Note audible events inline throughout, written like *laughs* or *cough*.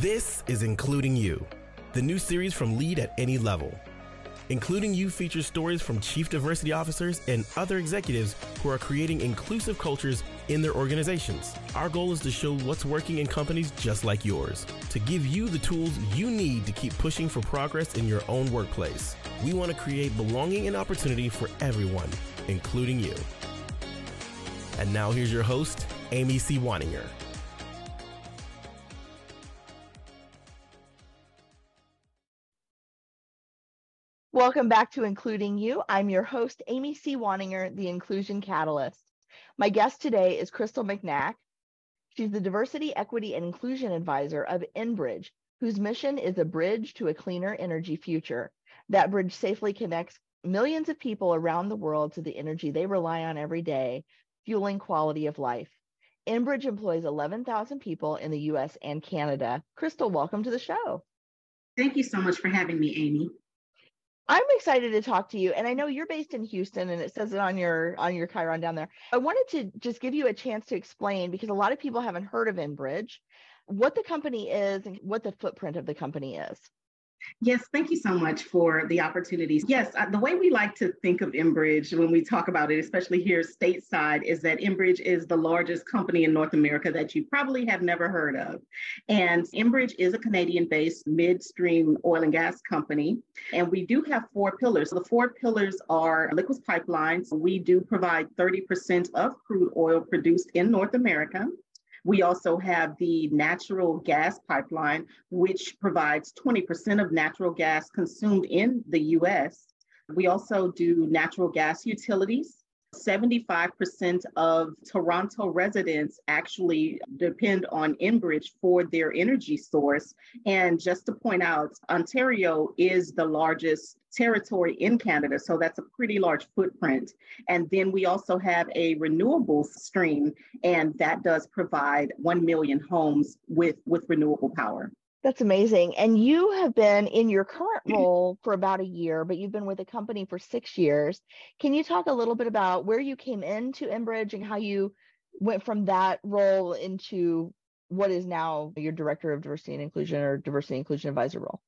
This is Including You, the new series from Lead at Any Level. Including You features stories from chief diversity officers and other executives who are creating inclusive cultures in their organizations. Our goal is to show what's working in companies just like yours, to give you the tools you need to keep pushing for progress in your own workplace. We want to create belonging and opportunity for everyone, including you. And now here's your host, Amy C. Waninger. Welcome back to Including You. I'm your host, Amy C. Waninger, the Inclusion Catalyst. My guest today is Crystal McNack. She's the Diversity, Equity, and Inclusion Advisor of Enbridge, whose mission is a bridge to a cleaner energy future. That bridge safely connects millions of people around the world to the energy they rely on every day, fueling quality of life. Enbridge employs 11,000 people in the US and Canada. Crystal, welcome to the show. Thank you so much for having me, Amy. I'm excited to talk to you. And I know you're based in Houston and it says it on your on your Chiron down there. I wanted to just give you a chance to explain because a lot of people haven't heard of Enbridge, what the company is and what the footprint of the company is. Yes, thank you so much for the opportunities. Yes, uh, the way we like to think of Enbridge when we talk about it, especially here stateside, is that Enbridge is the largest company in North America that you probably have never heard of. And Enbridge is a Canadian based midstream oil and gas company. And we do have four pillars. The four pillars are liquids pipelines. We do provide 30% of crude oil produced in North America. We also have the natural gas pipeline, which provides 20% of natural gas consumed in the US. We also do natural gas utilities. 75% of Toronto residents actually depend on Enbridge for their energy source. And just to point out, Ontario is the largest territory in Canada, so that's a pretty large footprint. And then we also have a renewable stream, and that does provide 1 million homes with, with renewable power. That's amazing. And you have been in your current mm-hmm. role for about a year, but you've been with the company for six years. Can you talk a little bit about where you came into Enbridge and how you went from that role into what is now your director of diversity and inclusion or diversity and inclusion advisor role?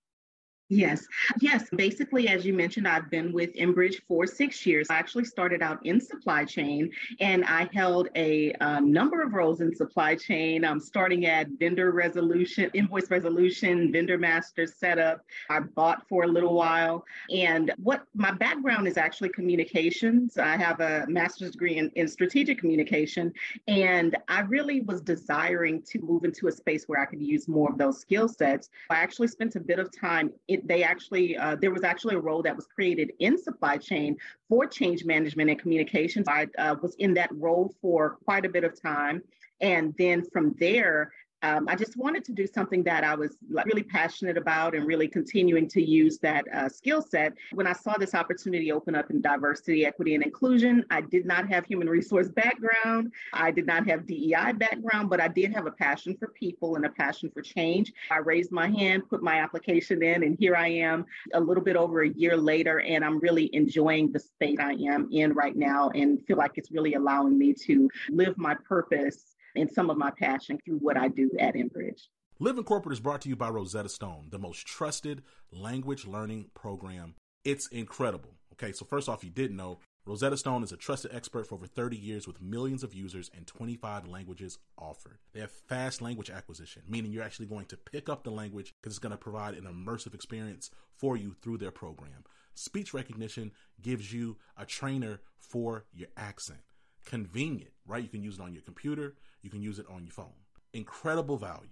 Yes, yes. Basically, as you mentioned, I've been with Enbridge for six years. I actually started out in supply chain and I held a um, number of roles in supply chain, um, starting at vendor resolution, invoice resolution, vendor master setup. I bought for a little while. And what my background is actually communications. I have a master's degree in, in strategic communication. And I really was desiring to move into a space where I could use more of those skill sets. I actually spent a bit of time in they actually uh, there was actually a role that was created in supply chain for change management and communications. I uh, was in that role for quite a bit of time, and then from there um, I just wanted to do something that I was really passionate about and really continuing to use that uh, skill set. When I saw this opportunity open up in diversity, equity, and inclusion, I did not have human resource background. I did not have DEI background, but I did have a passion for people and a passion for change. I raised my hand, put my application in, and here I am a little bit over a year later, and I'm really enjoying the state I am in right now and feel like it's really allowing me to live my purpose and some of my passion through what I do at Enbridge. Living Corporate is brought to you by Rosetta Stone, the most trusted language learning program. It's incredible. Okay, so first off, you didn't know, Rosetta Stone is a trusted expert for over 30 years with millions of users and 25 languages offered. They have fast language acquisition, meaning you're actually going to pick up the language because it's going to provide an immersive experience for you through their program. Speech recognition gives you a trainer for your accent. Convenient, right? You can use it on your computer, you can use it on your phone. Incredible value.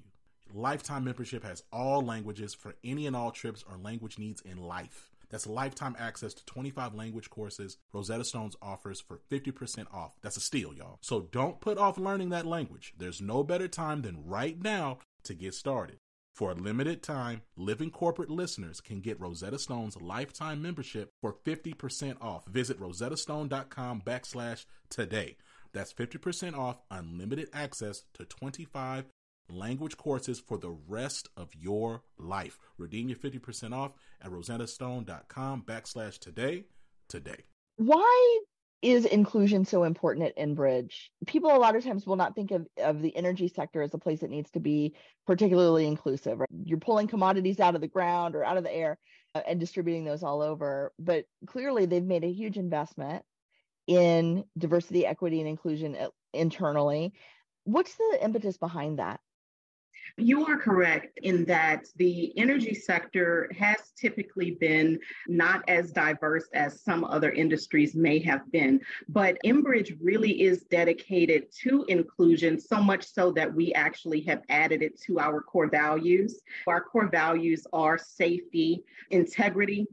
Lifetime membership has all languages for any and all trips or language needs in life. That's lifetime access to 25 language courses Rosetta Stones offers for 50% off. That's a steal, y'all. So don't put off learning that language. There's no better time than right now to get started. For a limited time, Living Corporate listeners can get Rosetta Stone's lifetime membership for 50% off. Visit rosettastone.com backslash today. That's 50% off unlimited access to 25 language courses for the rest of your life. Redeem your 50% off at rosettastone.com backslash today today. Why is inclusion so important at Enbridge? People a lot of times will not think of, of the energy sector as a place that needs to be particularly inclusive. Right? You're pulling commodities out of the ground or out of the air uh, and distributing those all over. But clearly, they've made a huge investment in diversity, equity, and inclusion uh, internally. What's the impetus behind that? You are correct in that the energy sector has typically been not as diverse as some other industries may have been, but Enbridge really is dedicated to inclusion, so much so that we actually have added it to our core values. Our core values are safety, integrity,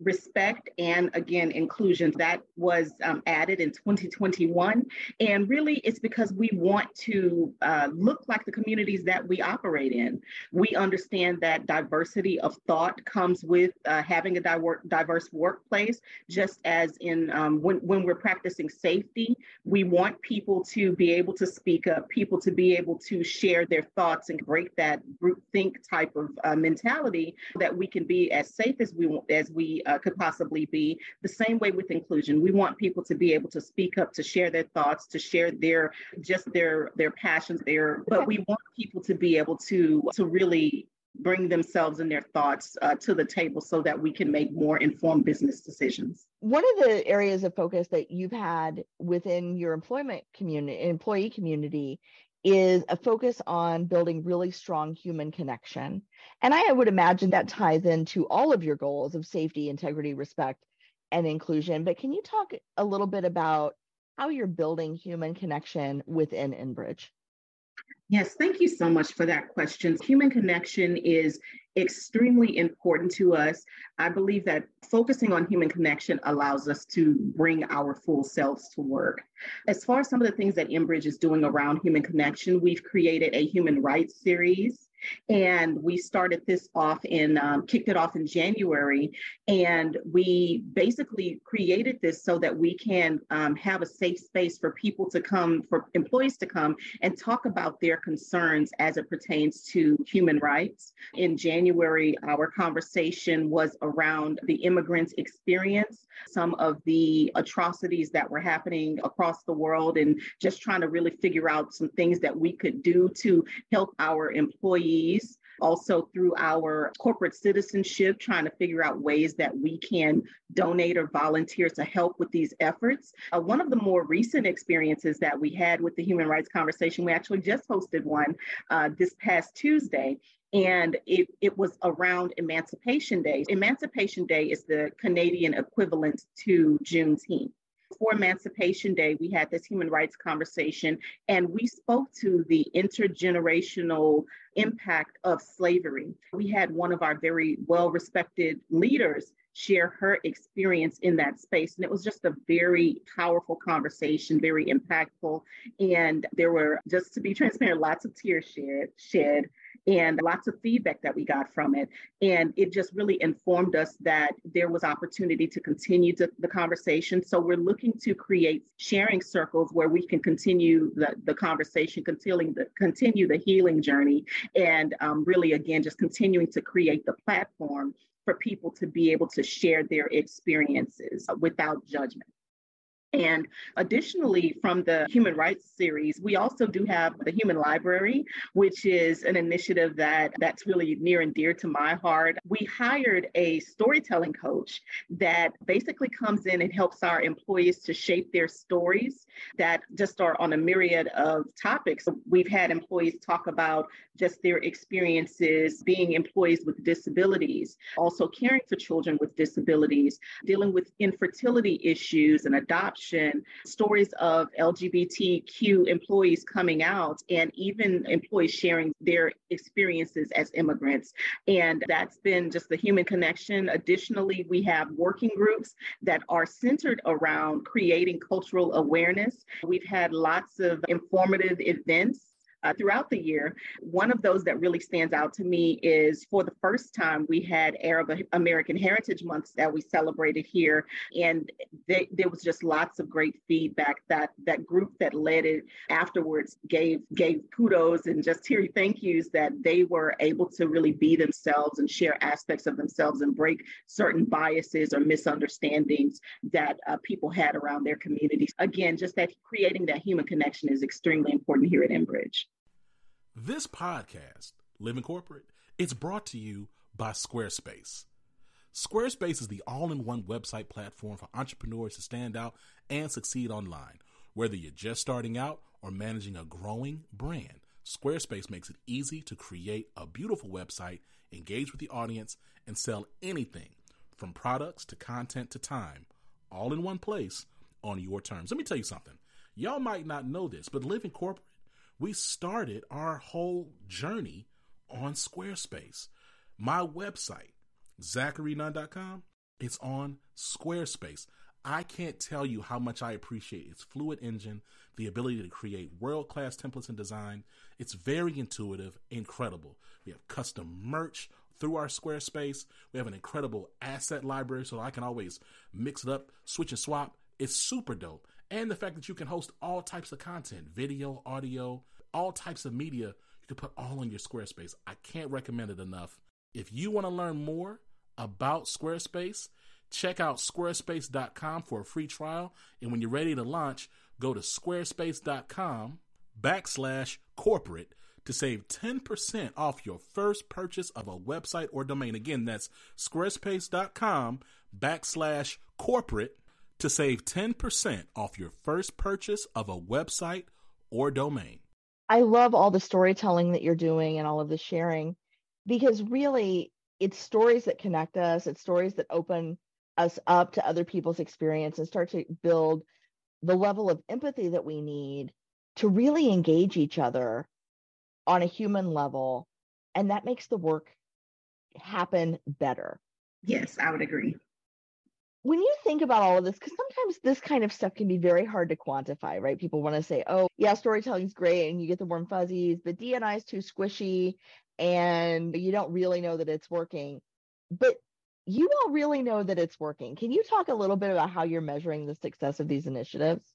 respect and again inclusion. That was um, added in 2021 and really it's because we want to uh, look like the communities that we operate in. We understand that diversity of thought comes with uh, having a diverse workplace. Just as in um, when, when we're practicing safety we want people to be able to speak up people to be able to share their thoughts and break that group think type of uh, mentality that we can be as safe as we as we uh, could possibly be. The same way with inclusion, we want people to be able to speak up, to share their thoughts, to share their just their their passions, their. But we want people to be able to to really bring themselves and their thoughts uh, to the table so that we can make more informed business decisions. One of the areas of focus that you've had within your employment community, employee community, is a focus on building really strong human connection. And I would imagine that ties into all of your goals of safety, integrity, respect, and inclusion. But can you talk a little bit about how you're building human connection within Enbridge? Yes, thank you so much for that question. Human connection is extremely important to us. I believe that focusing on human connection allows us to bring our full selves to work. As far as some of the things that Enbridge is doing around human connection, we've created a human rights series and we started this off in, um, kicked it off in January. And we basically created this so that we can um, have a safe space for people to come, for employees to come and talk about their concerns as it pertains to human rights. In January, our conversation was around the immigrants' experience, some of the atrocities that were happening across the world, and just trying to really figure out some things that we could do to help our employees employees, also through our corporate citizenship, trying to figure out ways that we can donate or volunteer to help with these efforts. Uh, one of the more recent experiences that we had with the Human Rights Conversation, we actually just hosted one uh, this past Tuesday, and it, it was around Emancipation Day. Emancipation Day is the Canadian equivalent to Juneteenth for Emancipation Day, we had this human rights conversation and we spoke to the intergenerational impact of slavery. We had one of our very well respected leaders share her experience in that space. And it was just a very powerful conversation, very impactful. And there were, just to be transparent, lots of tears shed, shed and lots of feedback that we got from it. And it just really informed us that there was opportunity to continue to, the conversation. So we're looking to create sharing circles where we can continue the, the conversation, continuing the, continue the healing journey, and um, really, again, just continuing to create the platform for people to be able to share their experiences without judgment. And additionally, from the Human Rights Series, we also do have the Human Library, which is an initiative that that's really near and dear to my heart. We hired a storytelling coach that basically comes in and helps our employees to shape their stories that just are on a myriad of topics. We've had employees talk about just their experiences being employees with disabilities, also caring for children with disabilities, dealing with infertility issues and adoption stories of LGBTQ employees coming out, and even employees sharing their experiences as immigrants. And that's been just the human connection. Additionally, we have working groups that are centered around creating cultural awareness. We've had lots of informative events uh, throughout the year. One of those that really stands out to me is for the first time we had Arab American Heritage Month that we celebrated here, and they, there was just lots of great feedback. That that group that led it afterwards gave gave kudos and just teary thank yous that they were able to really be themselves and share aspects of themselves and break certain biases or misunderstandings that uh, people had around their communities. Again, just that creating that human connection is extremely important here at Enbridge. This podcast, Living Corporate, it's brought to you by Squarespace. Squarespace is the all in one website platform for entrepreneurs to stand out and succeed online. Whether you're just starting out or managing a growing brand, Squarespace makes it easy to create a beautiful website, engage with the audience, and sell anything from products to content to time, all in one place on your terms. Let me tell you something. Y'all might not know this, but Living Corporate we started our whole journey on Squarespace. My website, zacharynunn.com, it's on Squarespace. I can't tell you how much I appreciate its fluid engine, the ability to create world class templates and design. It's very intuitive, incredible. We have custom merch through our Squarespace. We have an incredible asset library so I can always mix it up, switch and swap. It's super dope and the fact that you can host all types of content video, audio, all types of media. You can put all on your Squarespace. I can't recommend it enough. If you want to learn more about Squarespace, check out squarespace.com for a free trial. And when you're ready to launch, go to squarespace.com backslash corporate to save 10% off your first purchase of a website or domain. Again, that's squarespace.com backslash corporate to save 10% off your first purchase of a website or domain. I love all the storytelling that you're doing and all of the sharing because really it's stories that connect us, it's stories that open us up to other people's experience and start to build the level of empathy that we need to really engage each other on a human level. And that makes the work happen better. Yes, I would agree when you think about all of this, because sometimes this kind of stuff can be very hard to quantify, right? People want to say, oh, yeah, storytelling's great and you get the warm fuzzies, but DNI is too squishy and you don't really know that it's working. But you all really know that it's working. Can you talk a little bit about how you're measuring the success of these initiatives?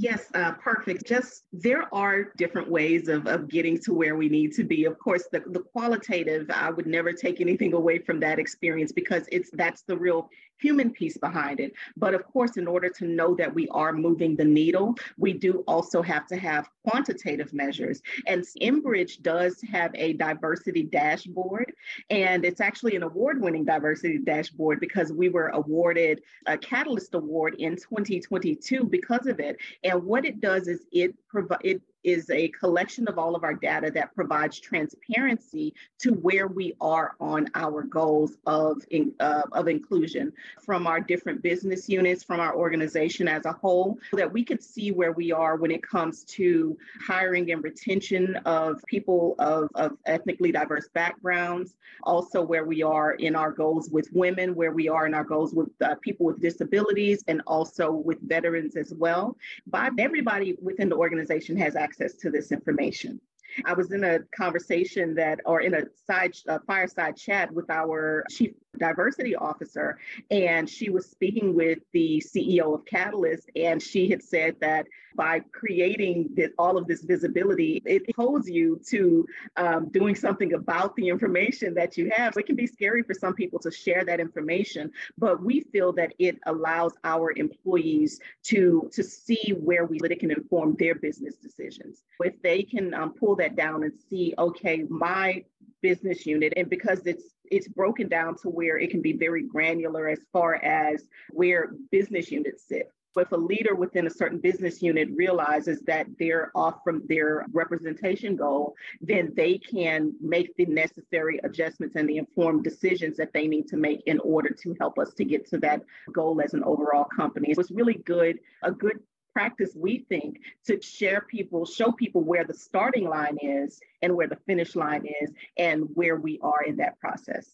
Yes, uh, perfect. Just there are different ways of, of getting to where we need to be. Of course, the, the qualitative, I would never take anything away from that experience because it's that's the real human piece behind it. But of course, in order to know that we are moving the needle, we do also have to have quantitative measures. And Enbridge does have a diversity dashboard, and it's actually an award winning diversity dashboard because we were awarded a Catalyst Award in 2022 because of it. And what it does is it provide it is a collection of all of our data that provides transparency to where we are on our goals of, in, uh, of inclusion from our different business units, from our organization as a whole, so that we can see where we are when it comes to hiring and retention of people of, of ethnically diverse backgrounds, also where we are in our goals with women, where we are in our goals with uh, people with disabilities, and also with veterans as well. By everybody within the organization has access access to this information. I was in a conversation that, or in a side uh, fireside chat with our chief diversity officer, and she was speaking with the CEO of Catalyst, and she had said that by creating this, all of this visibility, it holds you to um, doing something about the information that you have. So it can be scary for some people to share that information, but we feel that it allows our employees to to see where we it can inform their business decisions. If they can um, pull that down and see, okay, my business unit, and because it's it's broken down to where it can be very granular as far as where business units sit. But if a leader within a certain business unit realizes that they're off from their representation goal, then they can make the necessary adjustments and the informed decisions that they need to make in order to help us to get to that goal as an overall company. It was really good, a good practice, we think, to share people, show people where the starting line is and where the finish line is and where we are in that process.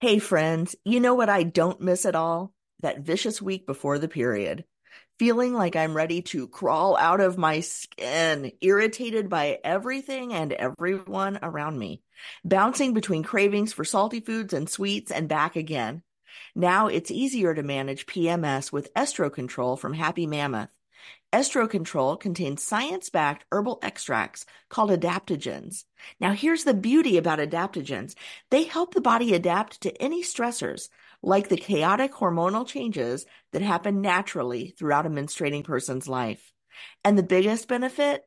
Hey, friends, you know what I don't miss at all? That vicious week before the period. feeling like I'm ready to crawl out of my skin, irritated by everything and everyone around me, bouncing between cravings for salty foods and sweets and back again. Now it's easier to manage PMS with Estro Control from Happy Mammoth. Estro Control contains science-backed herbal extracts called adaptogens. Now here's the beauty about adaptogens. They help the body adapt to any stressors, like the chaotic hormonal changes that happen naturally throughout a menstruating person's life. And the biggest benefit?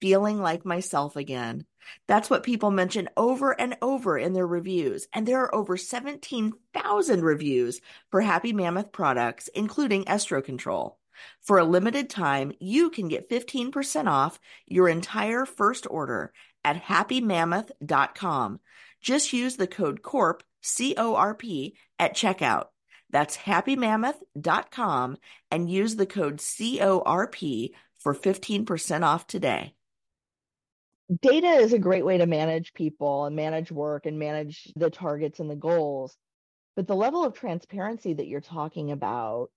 Feeling like myself again. That's what people mention over and over in their reviews. And there are over 17,000 reviews for Happy Mammoth products, including Estro Control. For a limited time, you can get 15% off your entire first order at happymammoth.com. Just use the code CORP C O R P, at checkout. That's happymammoth.com and use the code CORP for 15% off today. Data is a great way to manage people and manage work and manage the targets and the goals. But the level of transparency that you're talking about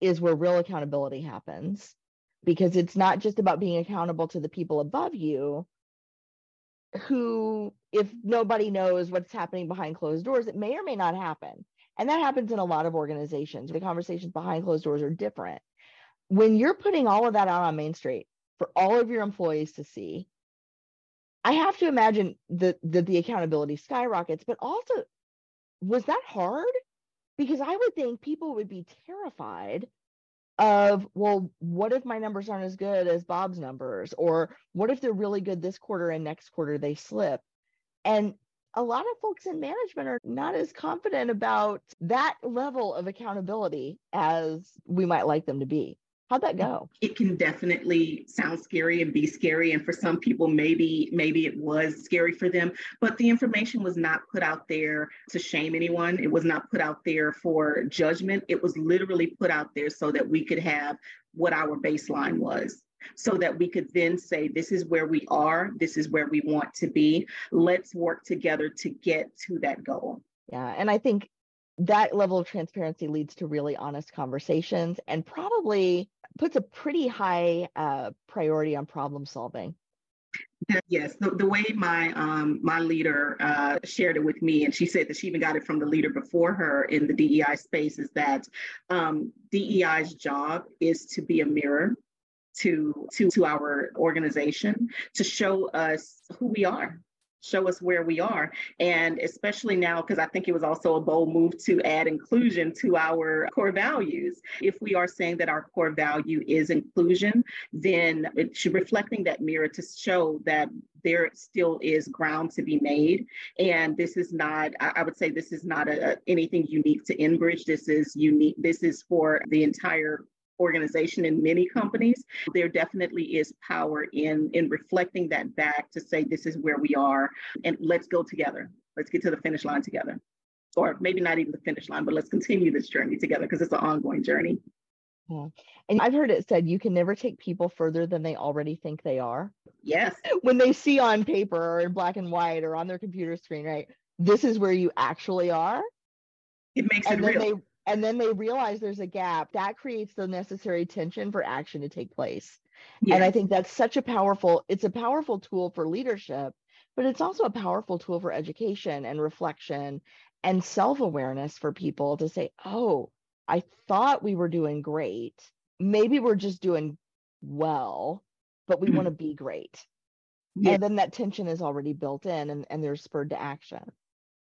is where real accountability happens because it's not just about being accountable to the people above you, who, if nobody knows what's happening behind closed doors, it may or may not happen. And that happens in a lot of organizations. The conversations behind closed doors are different. When you're putting all of that out on Main Street for all of your employees to see, I have to imagine that, that the accountability skyrockets, but also, was that hard? Because I would think people would be terrified of well what if my numbers aren't as good as bob's numbers? Or what if they're really good this quarter and next quarter they slip? And a lot of folks in management are not as confident about that level of accountability as we might like them to be How'd that go? It can definitely sound scary and be scary. And for some people, maybe, maybe it was scary for them, but the information was not put out there to shame anyone. It was not put out there for judgment. It was literally put out there so that we could have what our baseline was so that we could then say, this is where we are, this is where we want to be. Let's work together to get to that goal. Yeah. And I think that level of transparency leads to really honest conversations and probably puts a pretty high uh, priority on problem solving. Yes, the, the way my um, my leader uh, shared it with me, and she said that she even got it from the leader before her in the DEI space, is that um, DEI's job is to be a mirror to to to our organization to show us who we are show us where we are. And especially now, because I think it was also a bold move to add inclusion to our core values. If we are saying that our core value is inclusion, then it should reflecting that mirror to show that there still is ground to be made. And this is not, I would say this is not a, anything unique to Enbridge. This is unique. This is for the entire organization in many companies, there definitely is power in in reflecting that back to say this is where we are and let's go together. Let's get to the finish line together. Or maybe not even the finish line, but let's continue this journey together because it's an ongoing journey. Yeah. And I've heard it said you can never take people further than they already think they are. Yes. *laughs* When they see on paper or in black and white or on their computer screen, right? This is where you actually are. It makes and it real and then they realize there's a gap that creates the necessary tension for action to take place yes. and i think that's such a powerful it's a powerful tool for leadership but it's also a powerful tool for education and reflection and self-awareness for people to say oh i thought we were doing great maybe we're just doing well but we mm-hmm. want to be great yes. and then that tension is already built in and, and they're spurred to action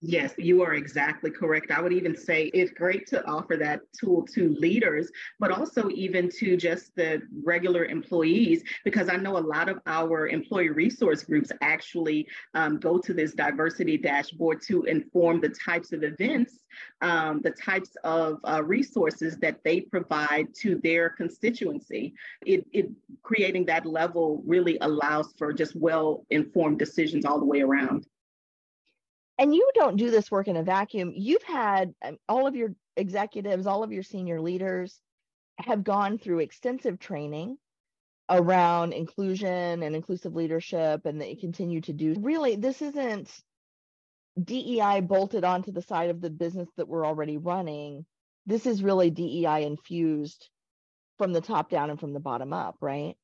Yes, you are exactly correct. I would even say it's great to offer that tool to leaders, but also even to just the regular employees, because I know a lot of our employee resource groups actually um, go to this diversity dashboard to inform the types of events, um, the types of uh, resources that they provide to their constituency. It, it creating that level really allows for just well informed decisions all the way around and you don't do this work in a vacuum. You've had um, all of your executives, all of your senior leaders have gone through extensive training around inclusion and inclusive leadership, and they continue to do. Really, this isn't DEI bolted onto the side of the business that we're already running. This is really DEI infused from the top down and from the bottom up, right?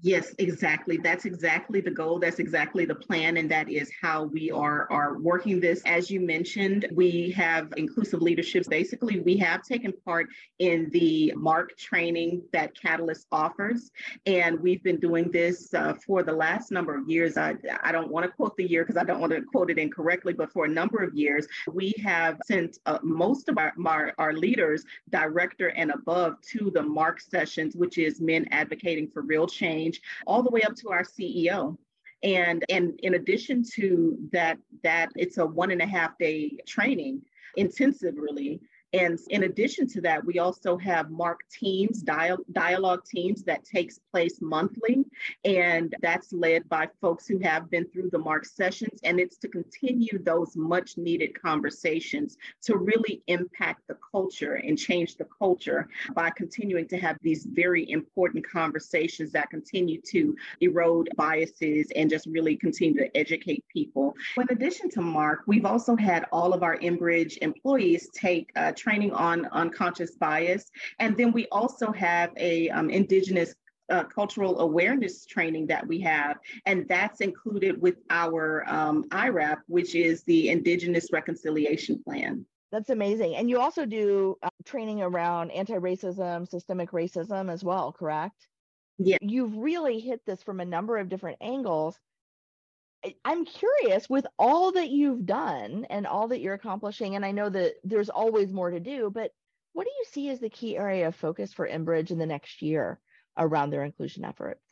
Yes, exactly. That's exactly the goal. That's exactly the plan. And that is how we are, are working this. As you mentioned, we have inclusive leaderships. Basically, we have taken part in the MARC training that Catalyst offers. And we've been doing this uh, for the last number of years. I, I don't want to quote the year because I don't want to quote it incorrectly, but for a number of years, we have sent uh, most of our, our, our leaders, director and above, to the MARC sessions, which is Men Advocating for Real Change change all the way up to our CEO. And, and in addition to that, that it's a one and a half day training, intensive really, and in addition to that, we also have MARC teams, dialogue teams that takes place monthly. And that's led by folks who have been through the MARC sessions. And it's to continue those much needed conversations to really impact the culture and change the culture by continuing to have these very important conversations that continue to erode biases and just really continue to educate people. In addition to MARC, we've also had all of our Enbridge employees take uh, training on unconscious bias. And then we also have a um, Indigenous uh, cultural awareness training that we have, and that's included with our um, IRAP, which is the Indigenous Reconciliation Plan. That's amazing. And you also do uh, training around anti racism, systemic racism as well, correct? Yeah. You've really hit this from a number of different angles. I'm curious with all that you've done and all that you're accomplishing, and I know that there's always more to do, but what do you see as the key area of focus for Enbridge in the next year around their inclusion efforts?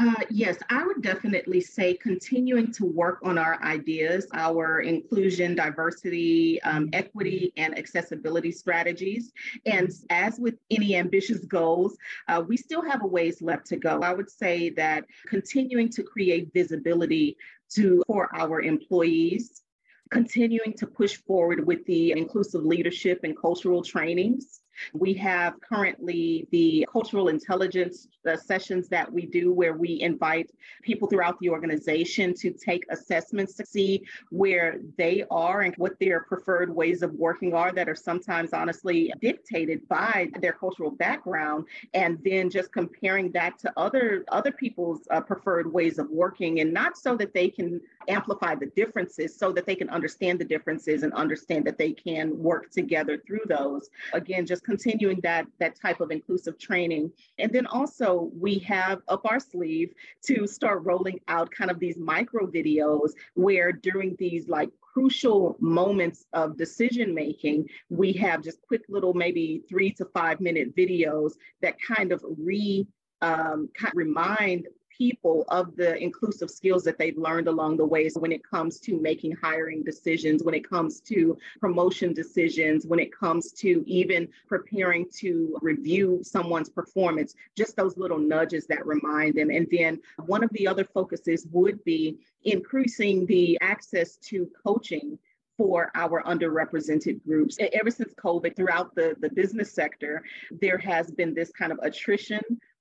Uh, yes, I would definitely say continuing to work on our ideas, our inclusion, diversity, um, equity, and accessibility strategies. And as with any ambitious goals, uh, we still have a ways left to go. I would say that continuing to create visibility to for our employees, continuing to push forward with the inclusive leadership and cultural trainings we have currently the cultural intelligence uh, sessions that we do where we invite people throughout the organization to take assessments to see where they are and what their preferred ways of working are that are sometimes honestly dictated by their cultural background and then just comparing that to other other people's uh, preferred ways of working and not so that they can amplify the differences so that they can understand the differences and understand that they can work together through those. Again just continuing that that type of inclusive training. And then also we have up our sleeve to start rolling out kind of these micro videos where during these like crucial moments of decision making, we have just quick little maybe three to five minute videos that kind of re um, kind of remind people of the inclusive skills that they've learned along the way. So when it comes to making hiring decisions, when it comes to promotion decisions, when it comes to even preparing to review someone's performance, just those little nudges that remind them. And then one of the other focuses would be increasing the access to coaching for our underrepresented groups. Ever since COVID, throughout the, the business sector, there has been this kind of attrition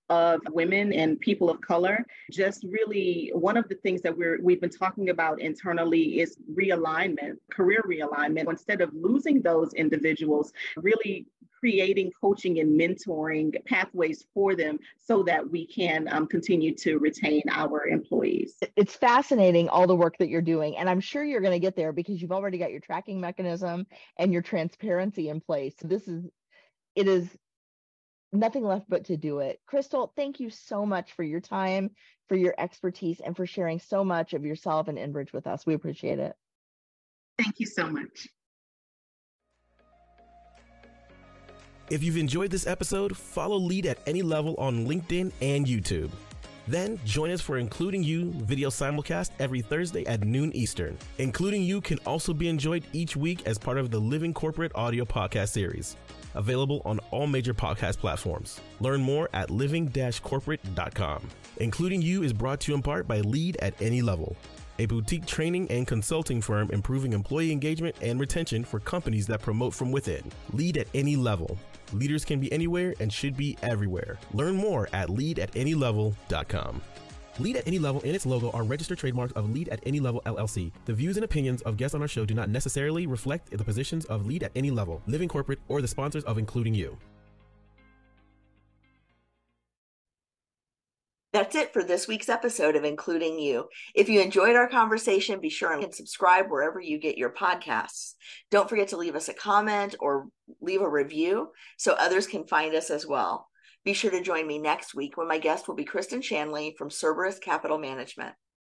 of women and people of color. Just really one of the things that we're we've been talking about internally is realignment, career realignment. Instead of losing those individuals, really creating coaching and mentoring pathways for them so that we can um, continue to retain our employees. It's fascinating all the work that you're doing. And I'm sure you're going to get there because you've already got your tracking mechanism and your transparency in place. This is, it is nothing left but to do it. Crystal, thank you so much for your time, for your expertise, and for sharing so much of yourself and Enbridge with us. We appreciate it. Thank you so much. If you've enjoyed this episode, follow Lead at any level on LinkedIn and YouTube. Then join us for Including You video simulcast every Thursday at noon Eastern. Including You can also be enjoyed each week as part of the Living Corporate audio podcast series available on all major podcast platforms. Learn more at living-corporate.com. Including You is brought to you in part by Lead at Any Level, a boutique training and consulting firm improving employee engagement and retention for companies that promote from within. Lead at any level. Leaders can be anywhere and should be everywhere. Learn more at leadatanylevel.com. Lead at Any Level and its logo are registered trademarks of Lead at Any Level LLC. The views and opinions of guests on our show do not necessarily reflect the positions of Lead at Any Level, Living Corporate, or the sponsors of Including You. That's it for this week's episode of Including You. If you enjoyed our conversation, be sure and subscribe wherever you get your podcasts. Don't forget to leave us a comment or leave a review so others can find us as well. Be sure to join me next week when my guest will be Kristen Shanley from Cerberus Capital Management.